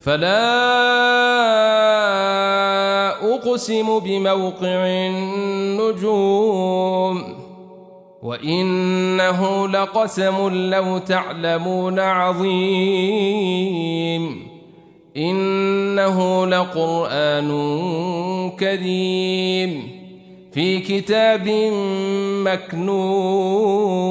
فلا أقسم بموقع النجوم وإنه لقسم لو تعلمون عظيم إنه لقرآن كريم في كتاب مكنون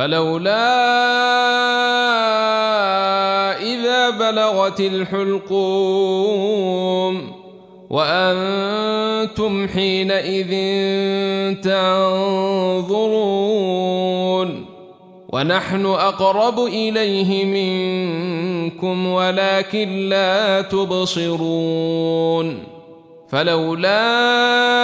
فلولا إذا بلغت الحلقوم وأنتم حينئذ تنظرون ونحن أقرب إليه منكم ولكن لا تبصرون فلولا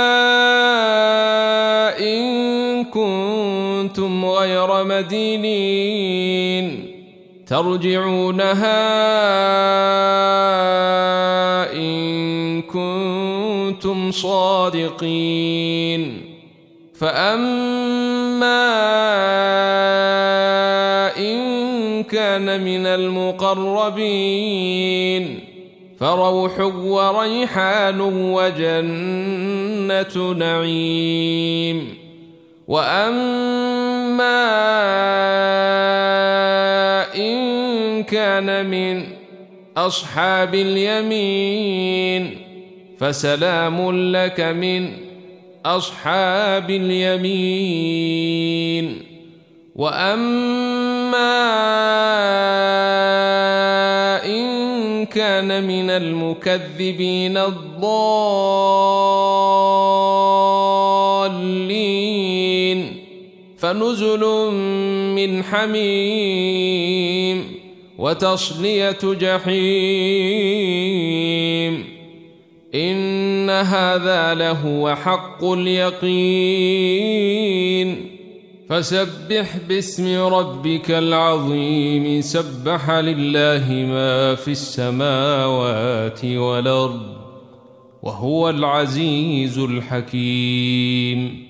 غير مدينين ترجعونها إن كنتم صادقين. فأما إن كان من المقربين فروح وريحان وجنة نعيم. وأما إن كان من أصحاب اليمين فسلام لك من أصحاب اليمين وأما إن كان من المكذبين الضالين فنزل من حميم وتصلية جحيم. إن هذا لهو حق اليقين. فسبح باسم ربك العظيم. سبح لله ما في السماوات والأرض. وهو العزيز الحكيم.